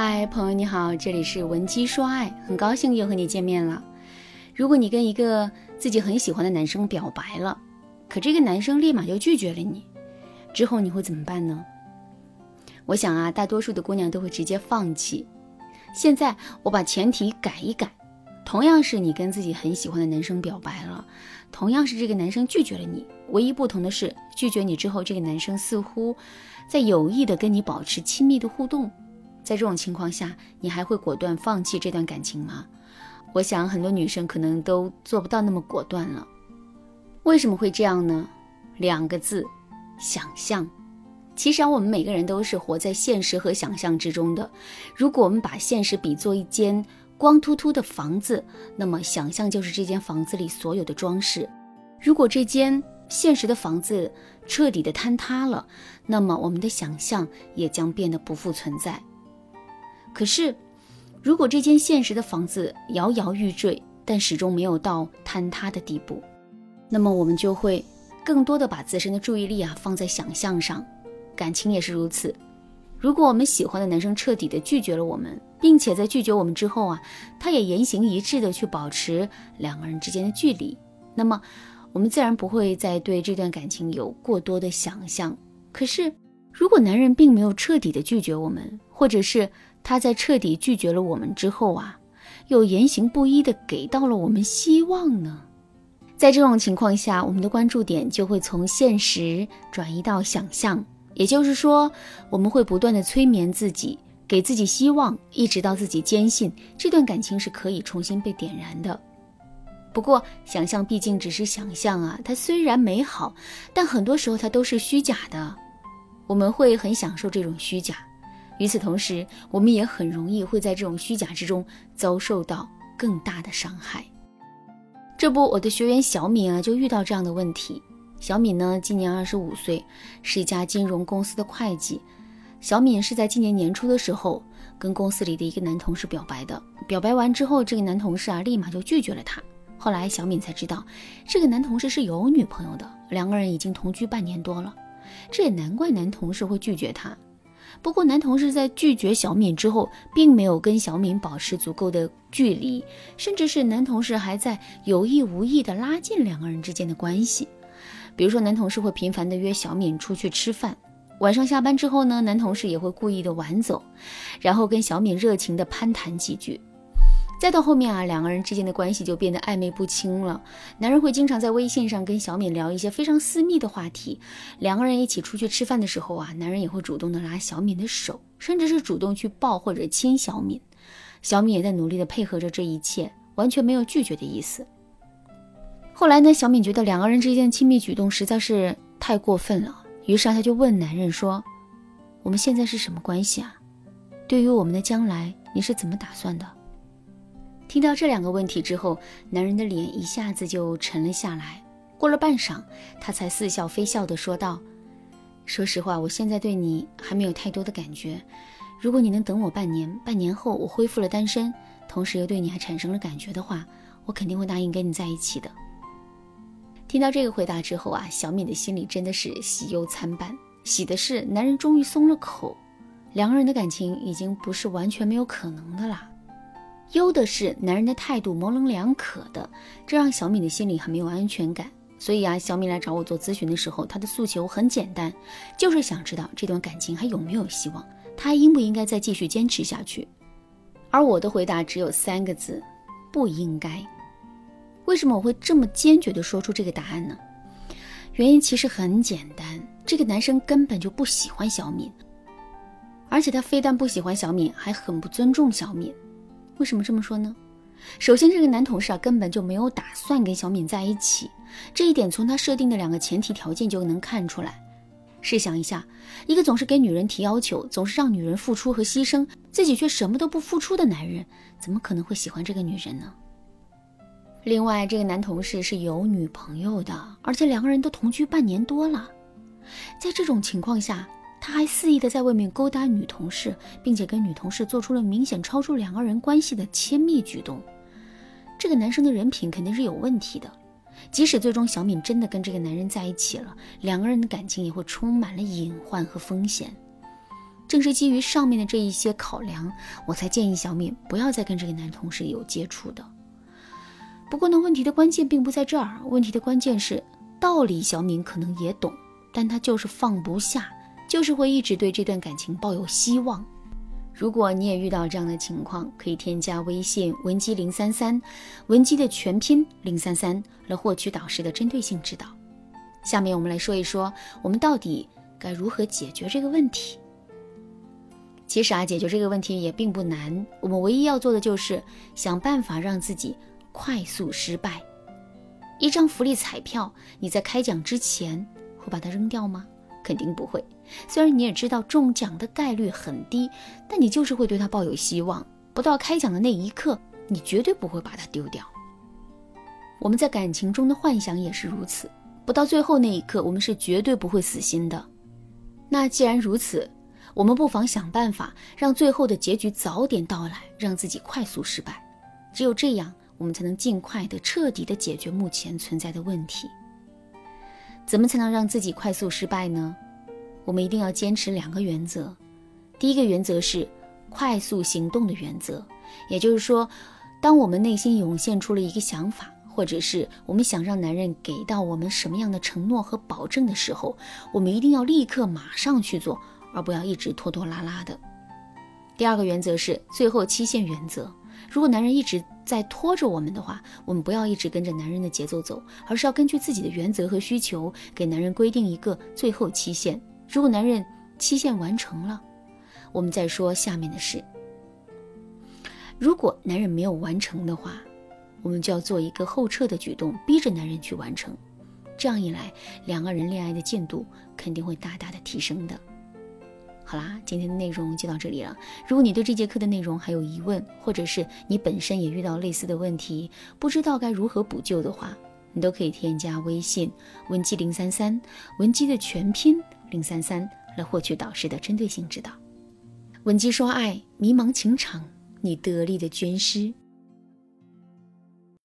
嗨，朋友你好，这里是文姬说爱，很高兴又和你见面了。如果你跟一个自己很喜欢的男生表白了，可这个男生立马就拒绝了你，之后你会怎么办呢？我想啊，大多数的姑娘都会直接放弃。现在我把前提改一改，同样是你跟自己很喜欢的男生表白了，同样是这个男生拒绝了你，唯一不同的是，拒绝你之后，这个男生似乎在有意的跟你保持亲密的互动。在这种情况下，你还会果断放弃这段感情吗？我想很多女生可能都做不到那么果断了。为什么会这样呢？两个字：想象。其实啊，我们每个人都是活在现实和想象之中的。如果我们把现实比作一间光秃秃的房子，那么想象就是这间房子里所有的装饰。如果这间现实的房子彻底的坍塌了，那么我们的想象也将变得不复存在。可是，如果这间现实的房子摇摇欲坠，但始终没有到坍塌的地步，那么我们就会更多的把自身的注意力啊放在想象上。感情也是如此。如果我们喜欢的男生彻底的拒绝了我们，并且在拒绝我们之后啊，他也言行一致的去保持两个人之间的距离，那么我们自然不会再对这段感情有过多的想象。可是，如果男人并没有彻底的拒绝我们，或者是他在彻底拒绝了我们之后啊，又言行不一的给到了我们希望呢？在这种情况下，我们的关注点就会从现实转移到想象，也就是说，我们会不断的催眠自己，给自己希望，一直到自己坚信这段感情是可以重新被点燃的。不过，想象毕竟只是想象啊，它虽然美好，但很多时候它都是虚假的。我们会很享受这种虚假。与此同时，我们也很容易会在这种虚假之中遭受到更大的伤害。这不，我的学员小敏啊，就遇到这样的问题。小敏呢，今年二十五岁，是一家金融公司的会计。小敏是在今年年初的时候跟公司里的一个男同事表白的。表白完之后，这个男同事啊，立马就拒绝了她。后来小敏才知道，这个男同事是有女朋友的，两个人已经同居半年多了。这也难怪男同事会拒绝她。不过，男同事在拒绝小敏之后，并没有跟小敏保持足够的距离，甚至是男同事还在有意无意的拉近两个人之间的关系。比如说，男同事会频繁的约小敏出去吃饭，晚上下班之后呢，男同事也会故意的晚走，然后跟小敏热情的攀谈几句。再到后面啊，两个人之间的关系就变得暧昧不清了。男人会经常在微信上跟小敏聊一些非常私密的话题。两个人一起出去吃饭的时候啊，男人也会主动的拉小敏的手，甚至是主动去抱或者亲小敏。小敏也在努力的配合着这一切，完全没有拒绝的意思。后来呢，小敏觉得两个人之间的亲密举动实在是太过分了，于是她就问男人说：“我们现在是什么关系啊？对于我们的将来，你是怎么打算的？”听到这两个问题之后，男人的脸一下子就沉了下来。过了半晌，他才似笑非笑地说道：“说实话，我现在对你还没有太多的感觉。如果你能等我半年，半年后我恢复了单身，同时又对你还产生了感觉的话，我肯定会答应跟你在一起的。”听到这个回答之后啊，小敏的心里真的是喜忧参半。喜的是男人终于松了口，两个人的感情已经不是完全没有可能的啦。忧的是男人的态度模棱两可的，这让小敏的心里很没有安全感。所以啊，小敏来找我做咨询的时候，她的诉求很简单，就是想知道这段感情还有没有希望，她应不应该再继续坚持下去。而我的回答只有三个字：不应该。为什么我会这么坚决地说出这个答案呢？原因其实很简单，这个男生根本就不喜欢小敏，而且他非但不喜欢小敏，还很不尊重小敏。为什么这么说呢？首先，这个男同事啊根本就没有打算跟小敏在一起，这一点从他设定的两个前提条件就能看出来。试想一下，一个总是给女人提要求，总是让女人付出和牺牲，自己却什么都不付出的男人，怎么可能会喜欢这个女人呢？另外，这个男同事是有女朋友的，而且两个人都同居半年多了，在这种情况下。他还肆意的在外面勾搭女同事，并且跟女同事做出了明显超出两个人关系的亲密举动。这个男生的人品肯定是有问题的。即使最终小敏真的跟这个男人在一起了，两个人的感情也会充满了隐患和风险。正是基于上面的这一些考量，我才建议小敏不要再跟这个男同事有接触的。不过呢，问题的关键并不在这儿，问题的关键是道理小敏可能也懂，但她就是放不下，就是会一直对这段感情抱有希望。如果你也遇到这样的情况，可以添加微信文姬零三三，文姬的全拼零三三，来获取导师的针对性指导。下面我们来说一说，我们到底该如何解决这个问题。其实啊，解决这个问题也并不难，我们唯一要做的就是想办法让自己快速失败。一张福利彩票，你在开奖之前会把它扔掉吗？肯定不会。虽然你也知道中奖的概率很低，但你就是会对它抱有希望。不到开奖的那一刻，你绝对不会把它丢掉。我们在感情中的幻想也是如此，不到最后那一刻，我们是绝对不会死心的。那既然如此，我们不妨想办法让最后的结局早点到来，让自己快速失败。只有这样，我们才能尽快的、彻底的解决目前存在的问题。怎么才能让自己快速失败呢？我们一定要坚持两个原则。第一个原则是快速行动的原则，也就是说，当我们内心涌现出了一个想法，或者是我们想让男人给到我们什么样的承诺和保证的时候，我们一定要立刻马上去做，而不要一直拖拖拉拉的。第二个原则是最后期限原则。如果男人一直在拖着我们的话，我们不要一直跟着男人的节奏走，而是要根据自己的原则和需求，给男人规定一个最后期限。如果男人期限完成了，我们再说下面的事。如果男人没有完成的话，我们就要做一个后撤的举动，逼着男人去完成。这样一来，两个人恋爱的进度肯定会大大的提升的。好啦，今天的内容就到这里了。如果你对这节课的内容还有疑问，或者是你本身也遇到类似的问题，不知道该如何补救的话，你都可以添加微信文姬零三三，文姬的全拼零三三，来获取导师的针对性指导。文姬说爱，迷茫情场，你得力的军师。